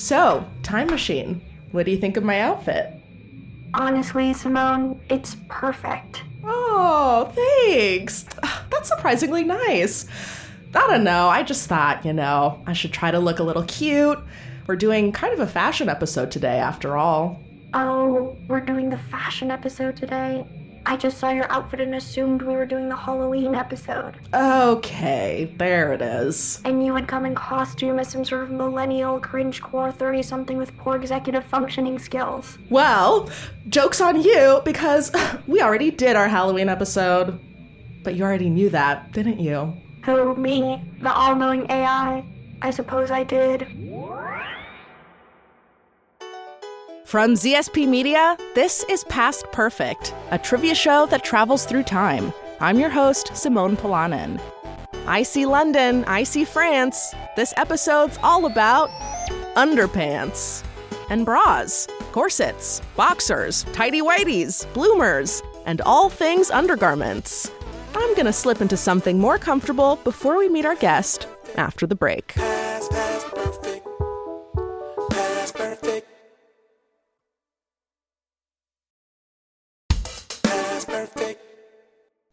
So, time machine. What do you think of my outfit? Honestly, Simone, it's perfect. Oh, thanks. Ah, that's surprisingly nice. I don't know. I just thought, you know, I should try to look a little cute. We're doing kind of a fashion episode today, after all. Oh, we're doing the fashion episode today. I just saw your outfit and assumed we were doing the Halloween episode. Okay, there it is. And you would come in costume as some sort of millennial cringe core 30 something with poor executive functioning skills. Well, joke's on you because we already did our Halloween episode. But you already knew that, didn't you? Who, me, the all knowing AI? I suppose I did. From ZSP Media, this is Past Perfect, a trivia show that travels through time. I'm your host, Simone Polanen. I see London, I see France. This episode's all about underpants and bras, corsets, boxers, tidy whities, bloomers, and all things undergarments. I'm gonna slip into something more comfortable before we meet our guest after the break.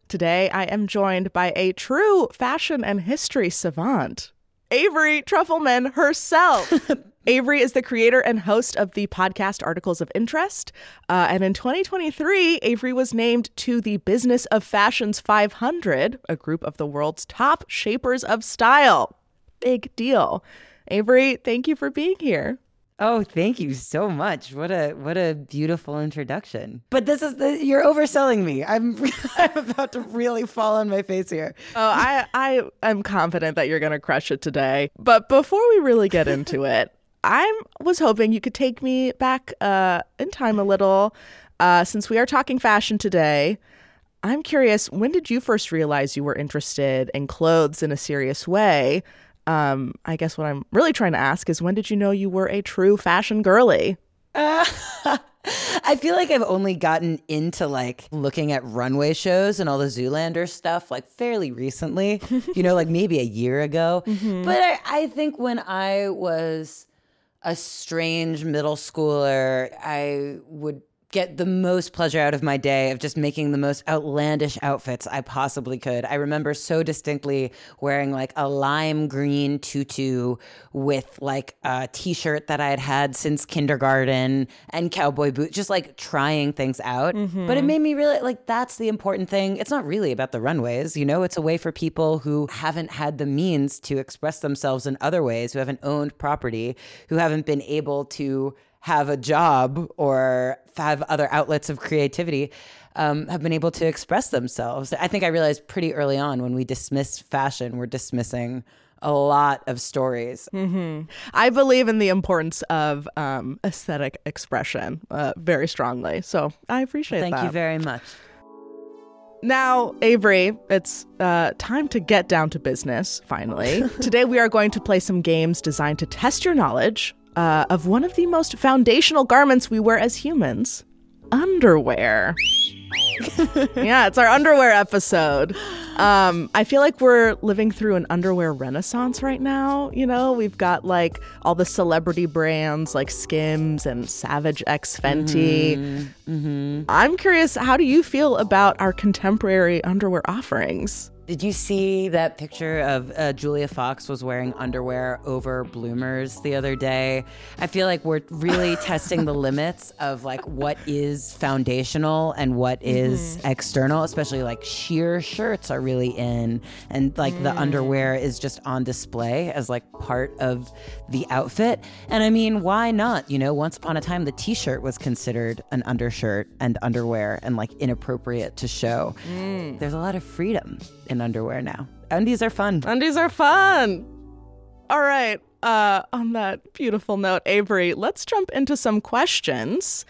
Today, I am joined by a true fashion and history savant, Avery Trufelman herself. Avery is the creator and host of the podcast Articles of Interest. Uh, and in 2023, Avery was named to the Business of Fashion's 500, a group of the world's top shapers of style. Big deal. Avery, thank you for being here. Oh, thank you so much. What a what a beautiful introduction. But this is the you're overselling me. I'm I'm about to really fall on my face here. Oh, I I am confident that you're going to crush it today. But before we really get into it, I was hoping you could take me back uh, in time a little. Uh, since we are talking fashion today, I'm curious, when did you first realize you were interested in clothes in a serious way? Um, I guess what I'm really trying to ask is when did you know you were a true fashion girly? Uh, I feel like I've only gotten into like looking at runway shows and all the Zoolander stuff like fairly recently, you know, like maybe a year ago. Mm-hmm. But I, I think when I was a strange middle schooler, I would get the most pleasure out of my day of just making the most outlandish outfits I possibly could. I remember so distinctly wearing like a lime green tutu with like a t-shirt that I had had since kindergarten and cowboy boots, just like trying things out. Mm-hmm. But it made me really like that's the important thing. It's not really about the runways, you know, it's a way for people who haven't had the means to express themselves in other ways, who haven't owned property, who haven't been able to have a job or have other outlets of creativity um, have been able to express themselves. I think I realized pretty early on when we dismiss fashion, we're dismissing a lot of stories. Mm-hmm. I believe in the importance of um, aesthetic expression uh, very strongly. So I appreciate Thank that. Thank you very much. Now, Avery, it's uh, time to get down to business, finally. Today, we are going to play some games designed to test your knowledge uh, of one of the most foundational garments we wear as humans underwear. yeah, it's our underwear episode. Um, I feel like we're living through an underwear renaissance right now. You know, we've got like all the celebrity brands like Skims and Savage X Fenty. Mm-hmm. Mm-hmm. I'm curious, how do you feel about our contemporary underwear offerings? Did you see that picture of uh, Julia Fox was wearing underwear over bloomers the other day? I feel like we're really testing the limits of like what is foundational and what is mm-hmm. external, especially like sheer shirts are really in and like mm. the underwear is just on display as like part of the outfit. And I mean, why not? You know, once upon a time the t-shirt was considered an undershirt and underwear and like inappropriate to show. Mm. There's a lot of freedom in in underwear now. Undies are fun. Undies are fun. All right. Uh, on that beautiful note, Avery, let's jump into some questions.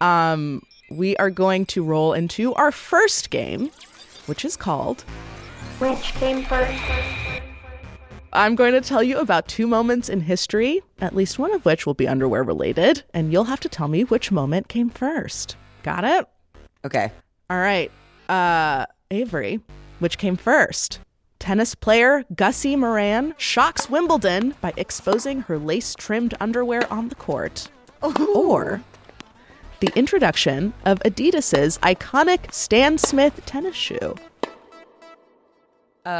Um, we are going to roll into our first game, which is called Which came first? I'm going to tell you about two moments in history, at least one of which will be underwear related, and you'll have to tell me which moment came first. Got it? Okay. All right. Uh, Avery, which came first? tennis player Gussie Moran shocks Wimbledon by exposing her lace trimmed underwear on the court. Or the introduction of Adidas's iconic Stan Smith tennis shoe. Uh,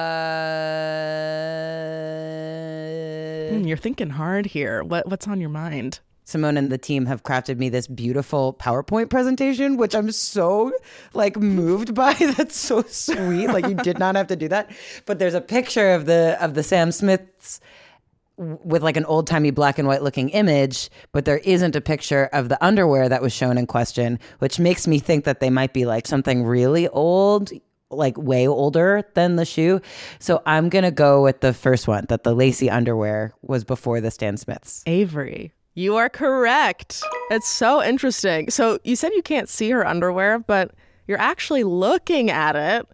Hmm, you're thinking hard here. What what's on your mind? Simone and the team have crafted me this beautiful PowerPoint presentation, which I'm so like moved by. That's so sweet. Like you did not have to do that. But there's a picture of the of the Sam Smiths with like an old timey black and white looking image, but there isn't a picture of the underwear that was shown in question, which makes me think that they might be like something really old, like way older than the shoe. So I'm gonna go with the first one that the lacy underwear was before the Stan Smiths. Avery. You are correct. It's so interesting. So you said you can't see her underwear, but you're actually looking at it.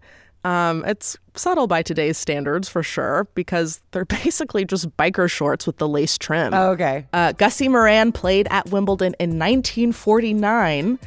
Um, it's subtle by today's standards for sure because they're basically just biker shorts with the lace trim. Okay. Uh, Gussie Moran played at Wimbledon in 1949.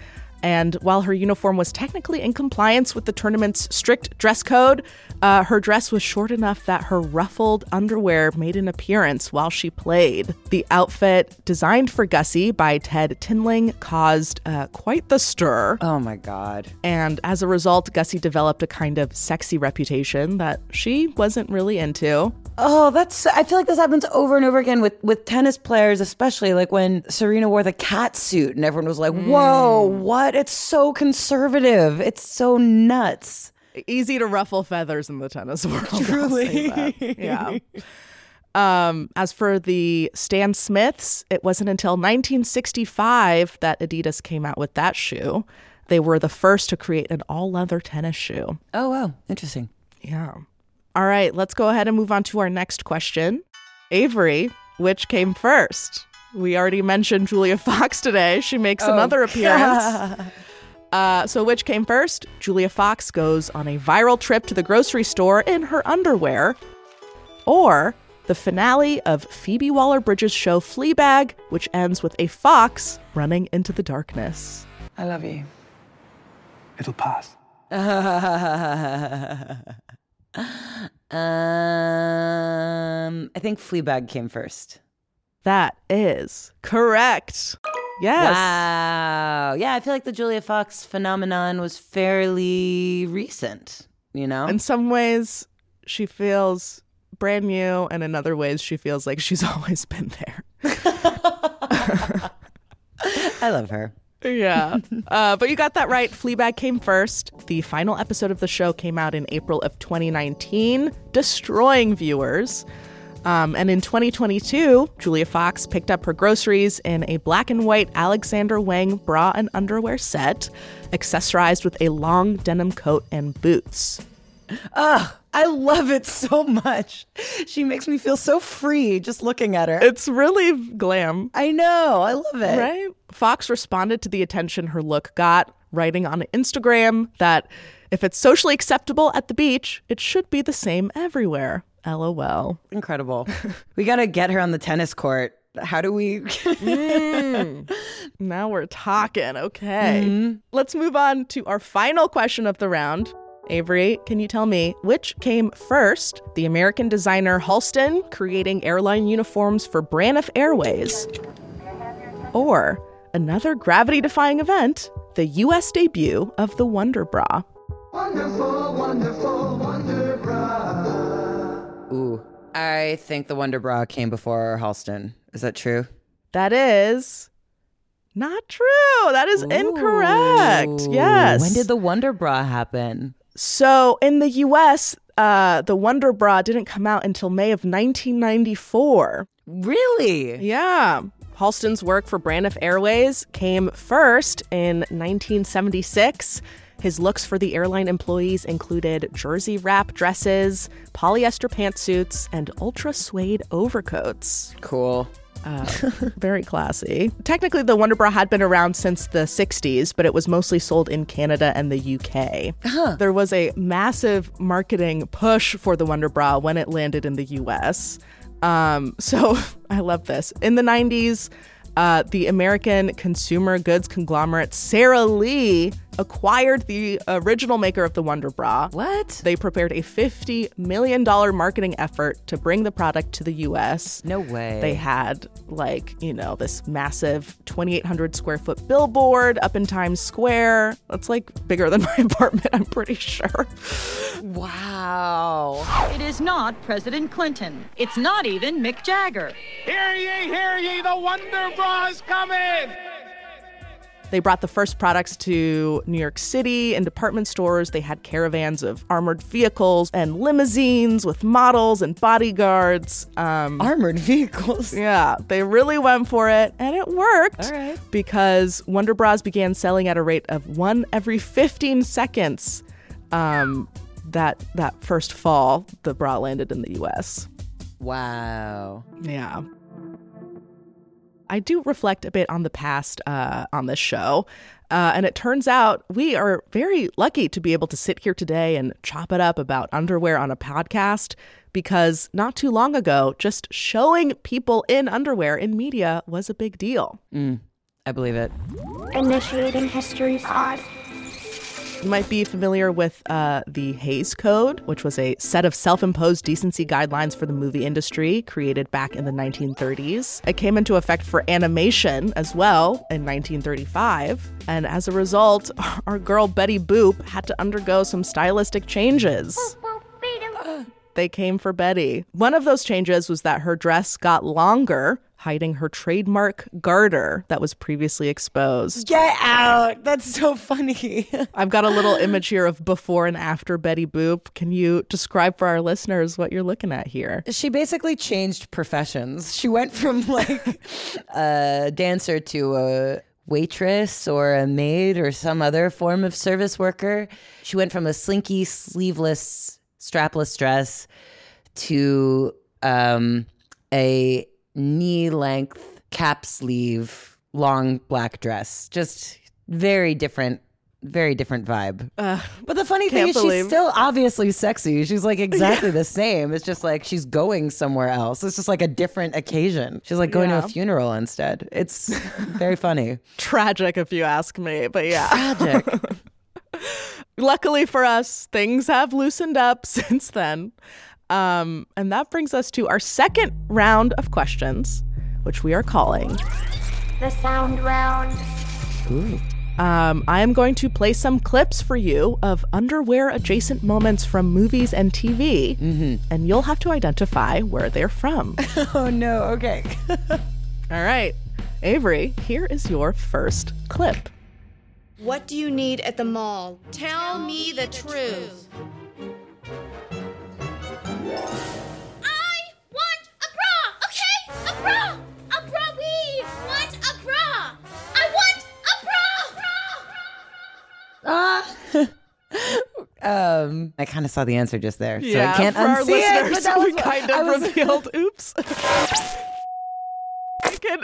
And while her uniform was technically in compliance with the tournament's strict dress code, uh, her dress was short enough that her ruffled underwear made an appearance while she played. The outfit, designed for Gussie by Ted Tinling, caused uh, quite the stir. Oh my God. And as a result, Gussie developed a kind of sexy reputation that she wasn't really into. Oh, that's. I feel like this happens over and over again with with tennis players, especially like when Serena wore the cat suit and everyone was like, "Whoa, what? It's so conservative. It's so nuts." easy to ruffle feathers in the tennis world. Truly. Yeah. Um, as for the Stan Smiths, it wasn't until 1965 that Adidas came out with that shoe. They were the first to create an all leather tennis shoe. Oh wow, interesting. Yeah. All right, let's go ahead and move on to our next question. Avery, which came first? We already mentioned Julia Fox today. She makes another appearance. Uh, so, which came first? Julia Fox goes on a viral trip to the grocery store in her underwear, or the finale of Phoebe Waller-Bridge's show Fleabag, which ends with a fox running into the darkness. I love you. It'll pass. Um, I think Fleabag came first. That is correct. Yes. Wow. Yeah, I feel like the Julia Fox phenomenon was fairly recent. You know, In some ways, she feels brand new, and in other ways, she feels like she's always been there. I love her. Yeah. Uh, but you got that right. Fleabag came first. The final episode of the show came out in April of 2019, destroying viewers. Um, and in 2022, Julia Fox picked up her groceries in a black and white Alexander Wang bra and underwear set, accessorized with a long denim coat and boots. Ah, I love it so much. She makes me feel so free just looking at her. It's really glam. I know. I love it. Right? Fox responded to the attention her look got, writing on Instagram that if it's socially acceptable at the beach, it should be the same everywhere. LOL. Incredible. we got to get her on the tennis court. How do we? Now we're talking. Okay. Let's move on to our final question of the round. Avery, can you tell me which came first? The American designer Halston creating airline uniforms for Braniff Airways, or another gravity defying event, the US debut of the Wonder Bra? Ooh, I think the Wonder Bra came before Halston. Is that true? That is not true. That is incorrect. Ooh, Yes. When did the Wonder Bra happen? So in the US, uh, the Wonder Bra didn't come out until May of 1994. Really? Yeah. Halston's work for Braniff Airways came first in 1976. His looks for the airline employees included jersey wrap dresses, polyester pantsuits, and ultra suede overcoats. Cool. Uh, very classy. Technically, the Wonder Bra had been around since the 60s, but it was mostly sold in Canada and the UK. There was a massive marketing push for the Wonder Bra when it landed in the US. Um, so I love this. In the 90s, uh, the American consumer goods conglomerate Sara Lee acquired the original maker of the Wonder Bra. What? They prepared a $50 million marketing effort to bring the product to the US. No way. They had, like, you know, this massive 2,800 square foot billboard up in Times Square. That's like bigger than my apartment, I'm pretty sure. Wow. It is not President Clinton. It's not even Mick Jagger. Hear ye, hear ye, the Wonder Bra is coming! They brought the first products to New York City in department stores. They had caravans of armored vehicles and limousines with models and bodyguards. Um, Armored vehicles. yeah, they really went for it, and it worked. All right. Because Wonder Bras began selling at a rate of one every 15 seconds. Um, that that first fall, the bra landed in the U.S. Wow. Yeah. I do reflect a bit on the past uh, on this show. Uh, and it turns out we are very lucky to be able to sit here today and chop it up about underwear on a podcast because not too long ago, just showing people in underwear in media was a big deal. I believe it. Initiating history pod. You might be familiar with uh, the Hays Code, which was a set of self imposed decency guidelines for the movie industry created back in the 1930s. It came into effect for animation as well in 1935. And as a result, our girl Betty Boop had to undergo some stylistic changes. They came for Betty. One of those changes was that her dress got longer, hiding her trademark garter that was previously exposed. Get out. That's so funny. I've got a little image here of before and after Betty Boop. Can you describe for our listeners what you're looking at here? she basically changed professions. She went from like a dancer to a waitress or a maid or some other form of service worker. She went from a slinky, sleeveless, strapless dress to um, a knee length cap sleeve, long black dress. Just very different. Very different vibe. but the funny thing is, she's still obviously sexy. She's like exactly the same. It's just like she's going somewhere else. It's just like a different occasion. She's like going to a funeral instead. It's very funny. Tragic, if you ask me, but yeah. Tragic. Luckily for us, things have loosened up since then. Um, and that brings us to our second round of questions, which we are calling. The sound round. Um, I am going to play some clips for you of underwear adjacent moments from movies and TV, and you'll have to identify where they're from. oh no. Okay. All right. Avery, here is your first clip. What do you need at the mall? Tell me the truth. I want a bra, okay? A bra! A bra! We want a bra! I want a bra! Um, I kind of saw the answer just there, so yeah, I can't for our unsee it. listeners, But that we was kind of I was- revealed. Oops. we can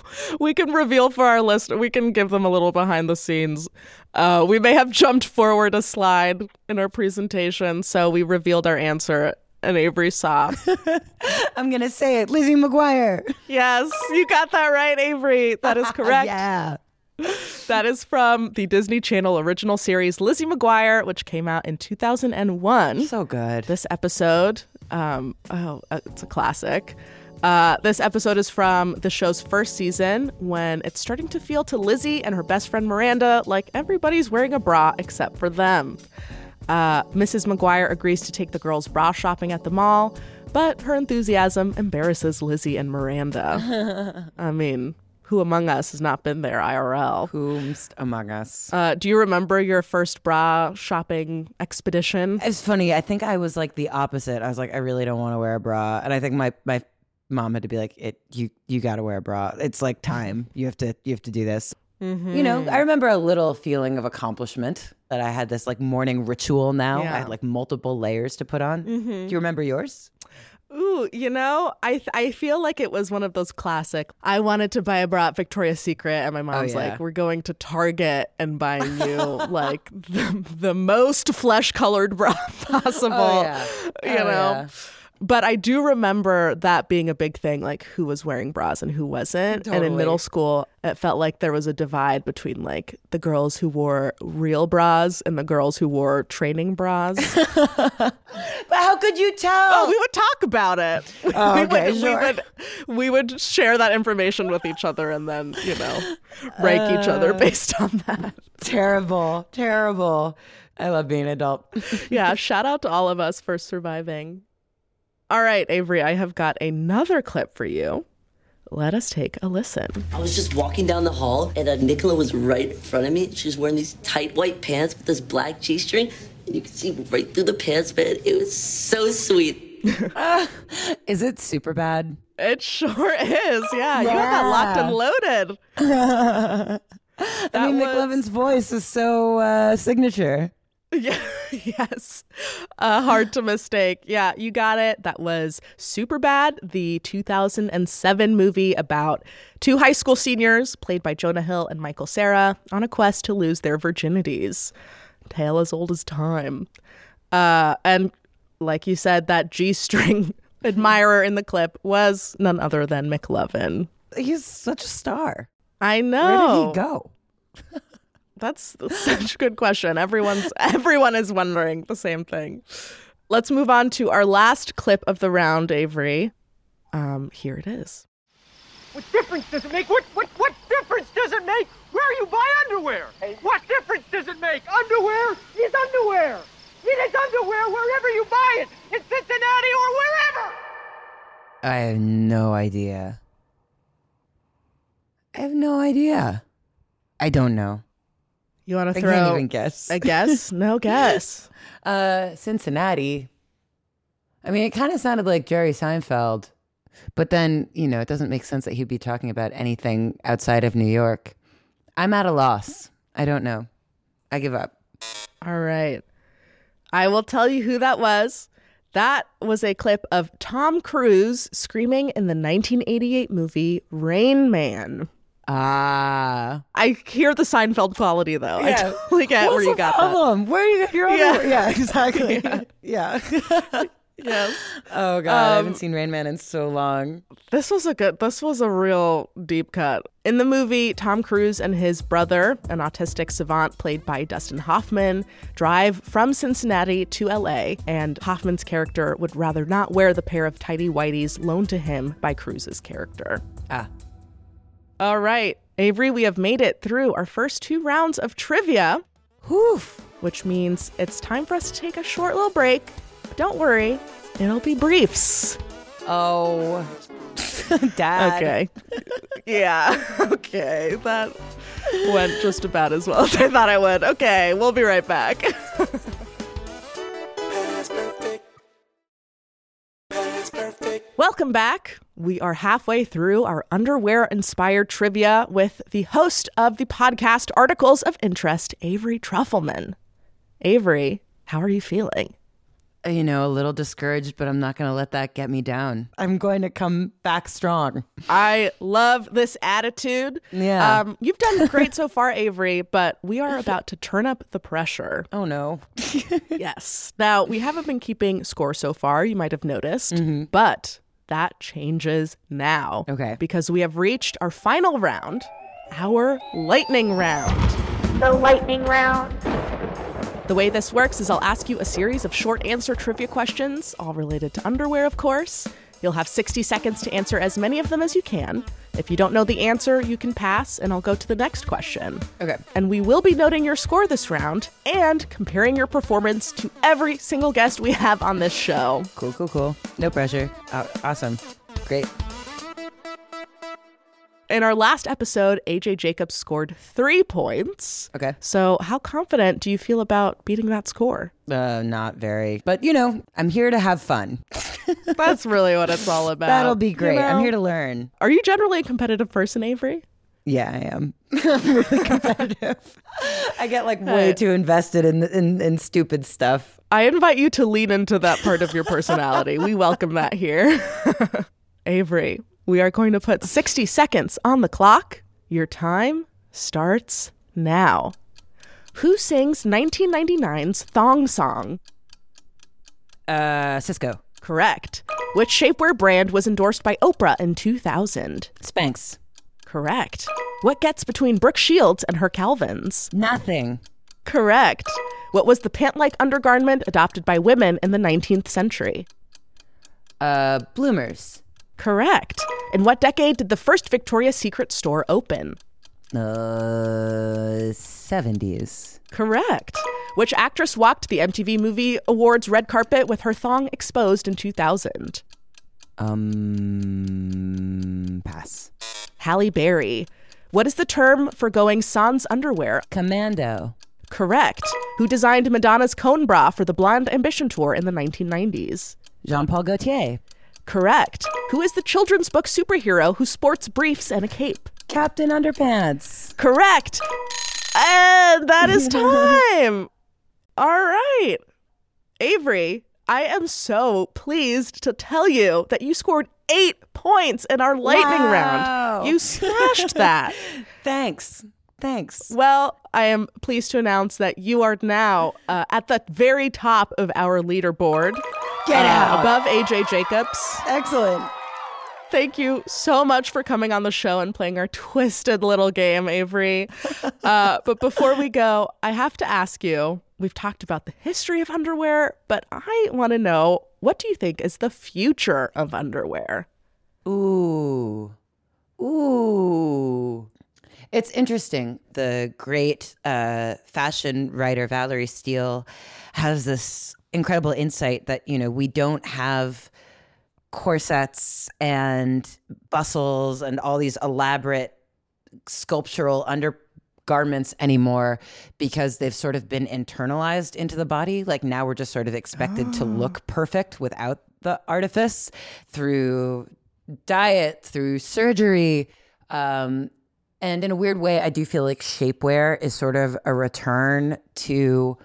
we can reveal for our list. We can give them a little behind the scenes. Uh, we may have jumped forward a slide in our presentation, so we revealed our answer. And Avery saw. I'm gonna say it, Lizzie McGuire. yes, you got that right, Avery. That is correct. yeah. That is from the Disney Channel original series Lizzie McGuire, which came out in 2001. So good. This episode, um, oh, uh, it's a classic. Uh, this episode is from the show's first season when it's starting to feel to Lizzie and her best friend Miranda like everybody's wearing a bra except for them. Uh, Mrs. McGuire agrees to take the girls bra shopping at the mall, but her enthusiasm embarrasses Lizzie and Miranda. I mean, who among us has not been there IRL? Whomst among us. Uh, do you remember your first bra shopping expedition? It's funny. I think I was like the opposite. I was like, I really don't want to wear a bra, and I think my my mom had to be like, "It you you got to wear a bra. It's like time. You have to you have to do this." You know, I remember a little feeling of accomplishment that I had this like morning ritual. Now Yeah. I had like multiple layers to put on. Do mm-hmm. you remember yours? Ooh, you know, I th- I feel like it was one of those classic. I wanted to buy a bra at Victoria's Secret, and my mom's oh, yeah. like, "We're going to Target and buying you like the, the most flesh colored bra oh, possible." Oh, yeah. You Oh, know. But I do remember that being a big thing, like who was wearing bras and who wasn't. And in middle school, it felt like there was a divide between like the girls who wore real bras and the girls who wore training bras. But how could you tell? oh, we would talk about it. Oh, we, okay, would, sure. we would we would share that information with each other and then, you know, rank each other uh, based on that. terrible, terrible. I love being an adult. yeah, shout out to all of us for surviving. All right, Avery, I have got another clip for you. Let us take a listen. I was just walking down the hall, and uh, Nicola was right in front of me. She was wearing these tight white pants with this black G string, and you could see right through the pants, man. It was so sweet. Is it super bad? It sure is. Yeah, you have that locked and loaded. I mean, was- McLovin's voice is so uh, signature. Yeah, yes. Uh, hard to mistake. Yeah, you got it. That was Superbad, the 2007 movie about two high school seniors, played by Jonah Hill and Michael Cera, on a quest to lose their virginities. Tale as old as time. Uh, and like you said, that G string admirer in the clip was none other than McLovin. He's such a star. I know. Where did he go? That's such a good question. Everyone's everyone is wondering the same thing. Let's move on to our last clip of the round, Avery. Um, here it is. What difference does it make? What what what difference does it make where you buy underwear? What difference does it make? Underwear is underwear. It is underwear wherever you buy it, in Cincinnati or wherever. I have no idea. I have no idea. I don't know. You want to I throw can't even guess. a guess? No guess. Uh, Cincinnati. I mean, it kind of sounded like Jerry Seinfeld, but then, you know, it doesn't make sense that he'd be talking about anything outside of New York. I'm at a loss. I don't know. I give up. All right. I will tell you who that was. That was a clip of Tom Cruise screaming in the 1988 movie Rain Man. Ah. I hear the Seinfeld quality though. I totally get where you got that. problem? Where you got your Yeah. Yeah, exactly. yeah. Yes. oh, God. I Um, haven't seen Rain Man in so long. This was a good this was a real deep cut. In the movie, Tom Cruise and his brother, an autistic savant played by Dustin Hoffman, drive from Cincinnati to LA, and Hoffman's character would rather not wear the pair of tidy whities loaned to him by Cruise's character. Ah. All right, Avery, we have made it through our first two rounds of trivia, Whew. which means it's time for us to take a short little break. But don't worry, it'll be briefs. Oh. Dad. Okay. yeah. Okay. That went just about as well as I thought I would. Okay. We'll be right back. Welcome back. We are halfway through our underwear inspired trivia with the host of the podcast Articles of Interest, Avery Trufelman. Avery, how are you feeling? You know, a little discouraged, but I'm not going to let that get me down. I'm going to come back strong. I love this attitude. Yeah. Um, you've done great so far, Avery, but we are about to turn up the pressure. Oh, no. yes. Now, we haven't been keeping score so far, you might have noticed, but that changes now. Okay. Because we have reached our final round, our lightning round. The lightning round. The way this works is I'll ask you a series of short answer trivia questions, all related to underwear, of course. You'll have 60 seconds to answer as many of them as you can. If you don't know the answer, you can pass, and I'll go to the next question. Okay. And we will be noting your score this round and comparing your performance to every single guest we have on this show. Cool, cool, cool. No pressure. Uh, awesome. Great. In our last episode, AJ Jacobs scored three points. Okay. So, how confident do you feel about beating that score? Uh, not very. But, you know, I'm here to have fun. That's really what it's all about. That'll be you great. I'm here to learn. Are you generally a competitive person, Avery? Yeah, I am. I'm really competitive. I get like way too invested in, in in stupid stuff. I invite you to lean into that part of your personality. we welcome that here. Avery, we are going to put 60 seconds on the clock. Your time starts now. Who sings 1999's Thong Song? Uh, Sisqó. Correct. Which shapewear brand was endorsed by Oprah in 2000? Spanx. Correct. What gets between Brooke Shields and her Calvins? Nothing. Correct. What was the pant like undergarment adopted by women in the 19th century? Uh, bloomers. Correct. In what decade did the first Victoria's Secret store open? Uh, 70s. Correct. Which actress walked the MTV Movie Awards red carpet with her thong exposed in 2000? Um, pass. Halle Berry. What is the term for going sans underwear? Commando. Correct. Who designed Madonna's cone bra for the Blonde Ambition tour in the 1990s? Jean Paul Gaultier. Correct. Who is the children's book superhero who sports briefs and a cape? Captain Underpants. Correct. And that is time. All right. Avery, I am so pleased to tell you that you scored eight points in our lightning Wow. round. You smashed that. Thanks. Thanks. Well, I am pleased to announce that you are now uh, at the very top of our leaderboard. Get uh, out. Above AJ Jacobs. Excellent. Thank you so much for coming on the show and playing our twisted little game, Avery. Uh, but before we go, I have to ask you we've talked about the history of underwear, but I want to know what do you think is the future of underwear? Ooh. Ooh. It's interesting. The great uh, fashion writer Valerie Steele has this incredible insight that, you know, we don't have corsets and bustles and all these elaborate sculptural undergarments anymore because they've sort of been internalized into the body. Like now we're just sort of expected to look perfect without the artifice through diet, through surgery. Um, and in a weird way, I do feel like shapewear is sort of a return to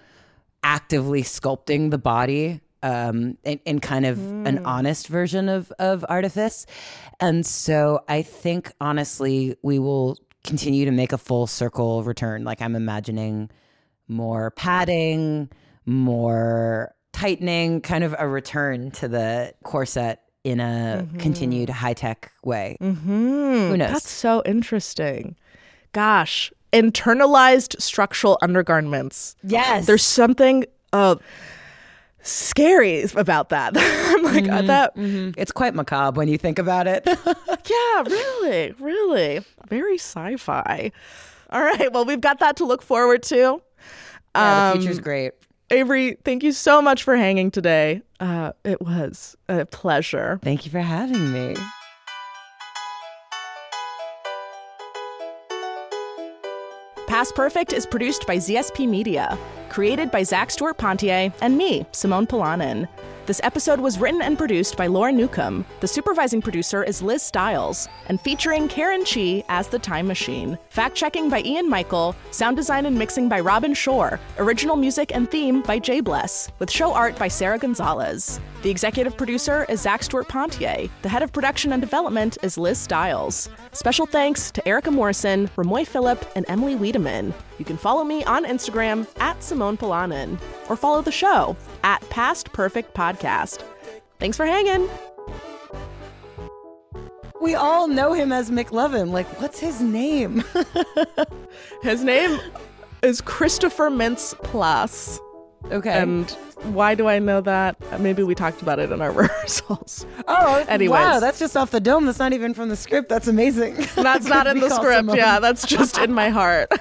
actively sculpting the body um, in, in kind of an honest version of, of artifice. And so I think, honestly, we will continue to make a full circle return. Like I'm imagining more padding, more tightening, kind of a return to the corset in a continued high tech way. Mm-hmm. Who knows? That's so interesting. Gosh, internalized structural undergarments. yes. There's something uh, scary about that. I'm like, uh, that, it's quite macabre when you think about it. yeah, really, really. Very sci fi. All right, well, we've got that to look forward to. yeah, the Um, future's great. Avery, thank you so much for hanging today. Uh, it was a pleasure. Thank you for having me. Past Perfect is produced by ZSP Media, created by Zach Stewart Pontier and me, Simone Polanen. This episode was written and produced by Lauren Newcomb. The supervising producer is Liz Stiles, and featuring Karen Chi as the Time Machine. Fact checking by Ian Michael, sound design and mixing by Robin Shore, original music and theme by Jay Bless, with show art by Sarah Gonzalez. The executive producer is Zach Stewart Pontier. The head of production and development is Liz Stiles. Special thanks to Erica Morrison, Ramoy Phillip, and Emily Wiedemann. You can follow me on Instagram at Simone Polanen or follow the show at Past Perfect Podcast. Thanks for hanging. We all know him as McLovin. Like, what's his name? His name is Christopher Mintz-Plasse. okay. And why do I know that? Maybe we talked about it in our rehearsals. oh, anyways. wow, that's just off the dome. That's not even from the script. That's amazing. That's not in the script. Simone. Yeah, that's just in my heart.